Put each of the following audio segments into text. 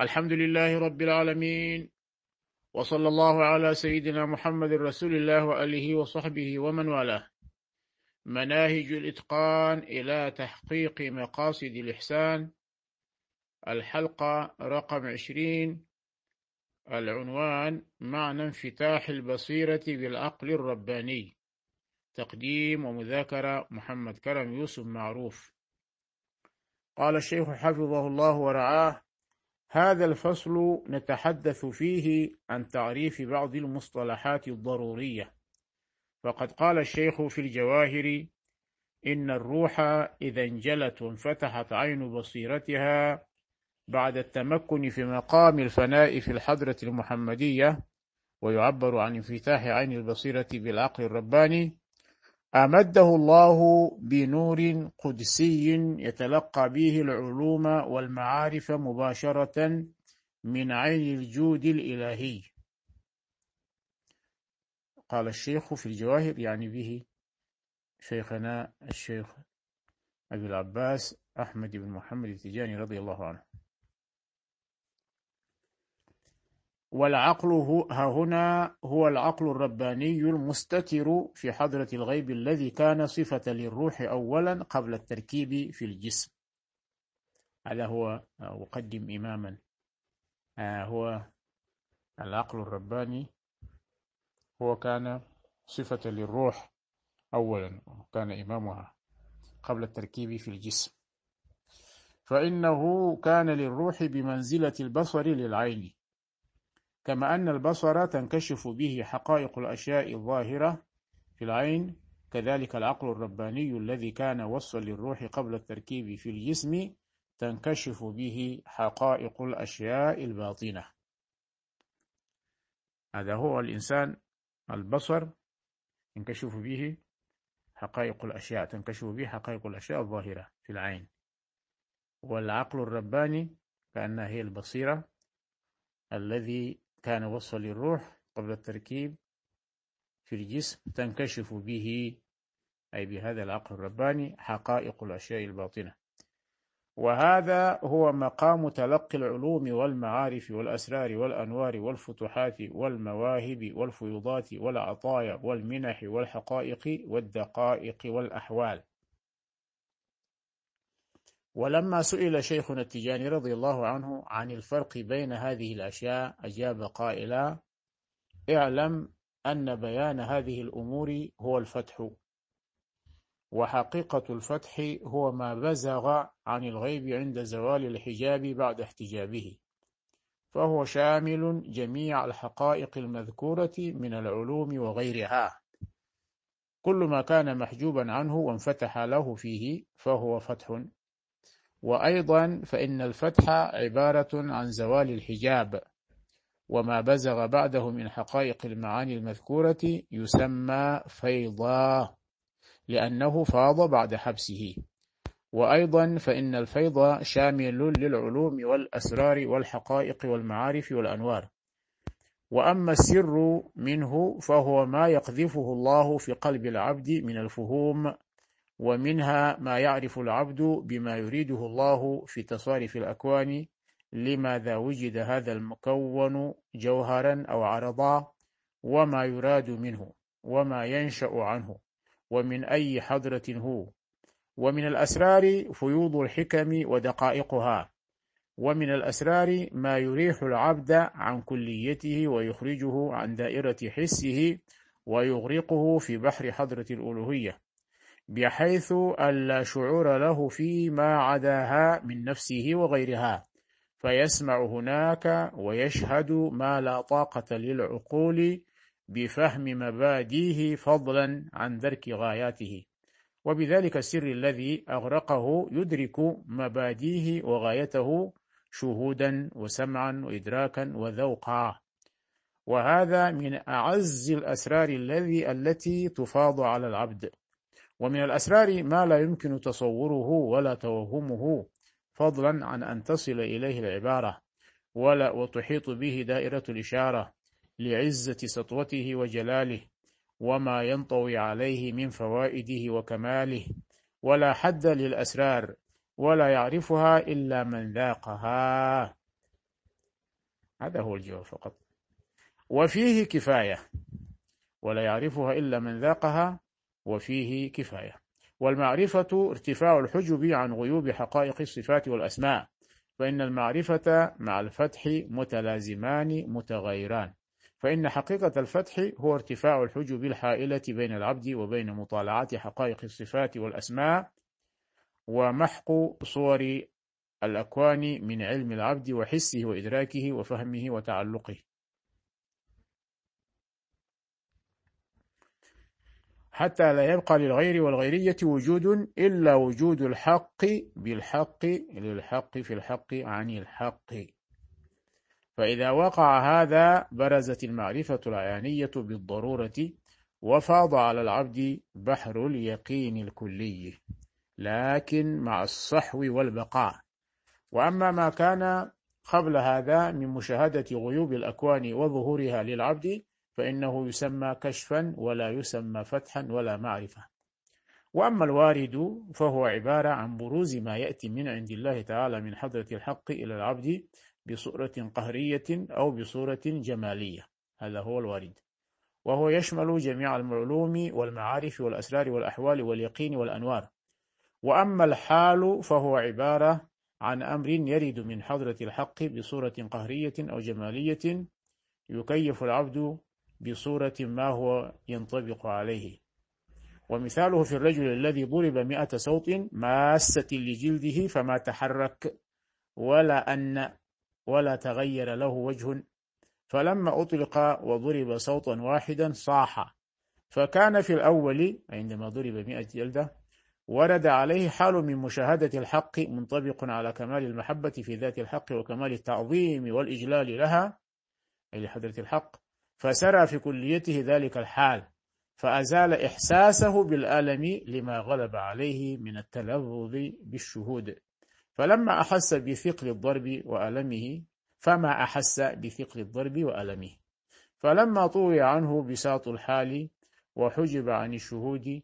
الحمد لله رب العالمين وصلى الله على سيدنا محمد رسول الله وآله وصحبه ومن والاه. مناهج الإتقان إلى تحقيق مقاصد الإحسان. الحلقة رقم عشرين. العنوان معنى انفتاح البصيرة بالعقل الرباني. تقديم ومذاكرة محمد كرم يوسف معروف. قال الشيخ حفظه الله ورعاه هذا الفصل نتحدث فيه عن تعريف بعض المصطلحات الضرورية. فقد قال الشيخ في الجواهر إن الروح إذا انجلت وانفتحت عين بصيرتها بعد التمكن في مقام الفناء في الحضرة المحمدية ويعبر عن انفتاح عين البصيرة بالعقل الرباني أمده الله بنور قدسي يتلقى به العلوم والمعارف مباشرة من عين الجود الإلهي. قال الشيخ في الجواهر يعني به شيخنا الشيخ أبي العباس أحمد بن محمد التجاني رضي الله عنه. والعقل هنا هو العقل الرباني المستتر في حضرة الغيب الذي كان صفة للروح أولا قبل التركيب في الجسم. هذا هو أقدم إماما. هو العقل الرباني. هو كان صفة للروح أولا كان إمامها قبل التركيب في الجسم. فإنه كان للروح بمنزلة البصر للعين. كما أن البصر تنكشف به حقائق الأشياء الظاهرة في العين كذلك العقل الرباني الذي كان وصفا للروح قبل التركيب في الجسم تنكشف به حقائق الأشياء الباطنة. هذا هو الإنسان البصر ينكشف به حقائق الأشياء تنكشف به حقائق الأشياء الظاهرة في العين. والعقل الرباني كأنها هي البصيرة الذي كان وصفا للروح قبل التركيب في الجسم تنكشف به أي بهذا العقل الرباني حقائق الأشياء الباطنة. وهذا هو مقام تلقي العلوم والمعارف والأسرار والأنوار والفتوحات والمواهب والفيوضات والعطايا والمنح والحقائق والدقائق والأحوال. ولما سئل شيخنا التجاني رضي الله عنه عن الفرق بين هذه الأشياء أجاب قائلا اعلم أن بيان هذه الأمور هو الفتح وحقيقة الفتح هو ما بزغ عن الغيب عند زوال الحجاب بعد احتجابه فهو شامل جميع الحقائق المذكورة من العلوم وغيرها. كل ما كان محجوبا عنه وانفتح له فيه فهو فتح. وأيضا فإن الفتح عبارة عن زوال الحجاب وما بزغ بعده من حقائق المعاني المذكورة يسمى فيضا لأنه فاض بعد حبسه. وأيضا فإن الفيض شامل للعلوم والأسرار والحقائق والمعارف والأنوار. وأما السر منه فهو ما يقذفه الله في قلب العبد من الفهوم ومنها ما يعرف العبد بما يريده الله في تصارف الأكوان لماذا وجد هذا المكون جوهرا أو عرضا وما يراد منه وما ينشأ عنه ومن أي حضرة هو. ومن الأسرار فيوض الحكم ودقائقها. ومن الأسرار ما يريح العبد عن كليته ويخرجه عن دائرة حسه ويغرقه في بحر حضرة الألوهية. بحيث ألا شعور له فيما عداها من نفسه وغيرها. فيسمع هناك ويشهد ما لا طاقة للعقول بفهم مباديه فضلا عن درك غاياته. وبذلك السر الذي أغرقه يدرك مباديه وغايته شهودا وسمعا وإدراكا وذوقا. وهذا من أعز الأسرار الذي التي تفاض على العبد. ومن الأسرار ما لا يمكن تصوره ولا توهمه فضلا عن أن تصل إليه العبارة ولا وتحيط به دائرة الإشارة لعزة سطوته وجلاله وما ينطوي عليه من فوائده وكماله ولا حد للأسرار ولا يعرفها إلا من ذاقها. هذا هو الجواب فقط. وفيه كفاية ولا يعرفها إلا من ذاقها وفيه كفاية. والمعرفة ارتفاع الحجب عن غيوب حقائق الصفات والأسماء فإن المعرفة مع الفتح متلازمان متغيران. فإن حقيقة الفتح هو ارتفاع الحجب الحائلة بين العبد وبين مطالعة حقائق الصفات والأسماء ومحق صور الأكوان من علم العبد وحسه وإدراكه وفهمه وتعلقه. حتى لا يبقى للغير والغيرية وجود إلا وجود الحق بالحق للحق في الحق عن الحق. فإذا وقع هذا برزت المعرفة العيانية بالضرورة وفاض على العبد بحر اليقين الكلي لكن مع الصحو والبقاء. وأما ما كان قبل هذا من مشاهدة غيوب الأكوان وظهورها للعبد فإنه يسمى كشفا ولا يسمى فتحا ولا معرفة. وأما الوارد فهو عبارة عن بروز ما يأتي من عند الله تعالى من حضرة الحق إلى العبد بصورة قهرية أو بصورة جمالية. هذا هو الوارد. وهو يشمل جميع المعلوم والمعارف والأسرار والأحوال واليقين والأنوار. وأما الحال فهو عبارة عن أمر يرد من حضرة الحق بصورة قهرية أو جمالية يكيف العبد بصورة ما هو ينطبق عليه. ومثاله في الرجل الذي ضرب مئة صوت ماسة لجلده فما تحرك ولا أن ولا تغير له وجه. فلما أطلق وضرب صوتا واحدا صاح. فكان في الأول عندما ضرب مئة جلدة ورد عليه حال من مشاهدة الحق منطبق على كمال المحبة في ذات الحق وكمال التعظيم والإجلال لها أي لحضرة الحق. فسرى في كليته ذلك الحال فأزال إحساسه بالألم لما غلب عليه من التلذذ بالشهود. فلما أحس بثقل الضرب وألمه فما أحس بثقل الضرب وألمه. فلما طوي عنه بساط الحال وحجب عن الشهود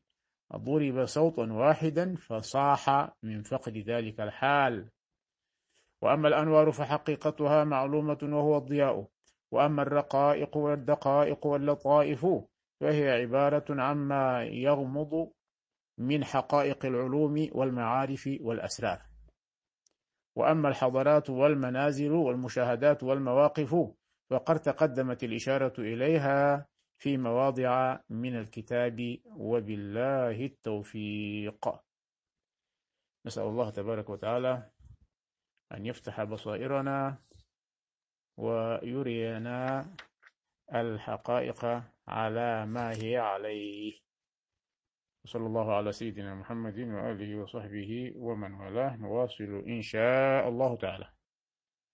ضرب صوتا واحدا فصاح من فقد ذلك الحال. وأما الأنوار فحقيقتها معلومة وهو الضياء. وأما الرقائق والدقائق واللطائف فهي عبارة عما يغمض من حقائق العلوم والمعارف والأسرار. وأما الحضارات والمنازل والمشاهدات والمواقف فقد تقدمت الإشارة إليها في مواضع من الكتاب وبالله التوفيق. نسأل الله تبارك وتعالى أن يفتح بصائرنا ويرينا الحقائق على ما هي عليه. صلى الله على سيدنا محمد وآله وصحبه ومن والاه. نواصل إن شاء الله تعالى.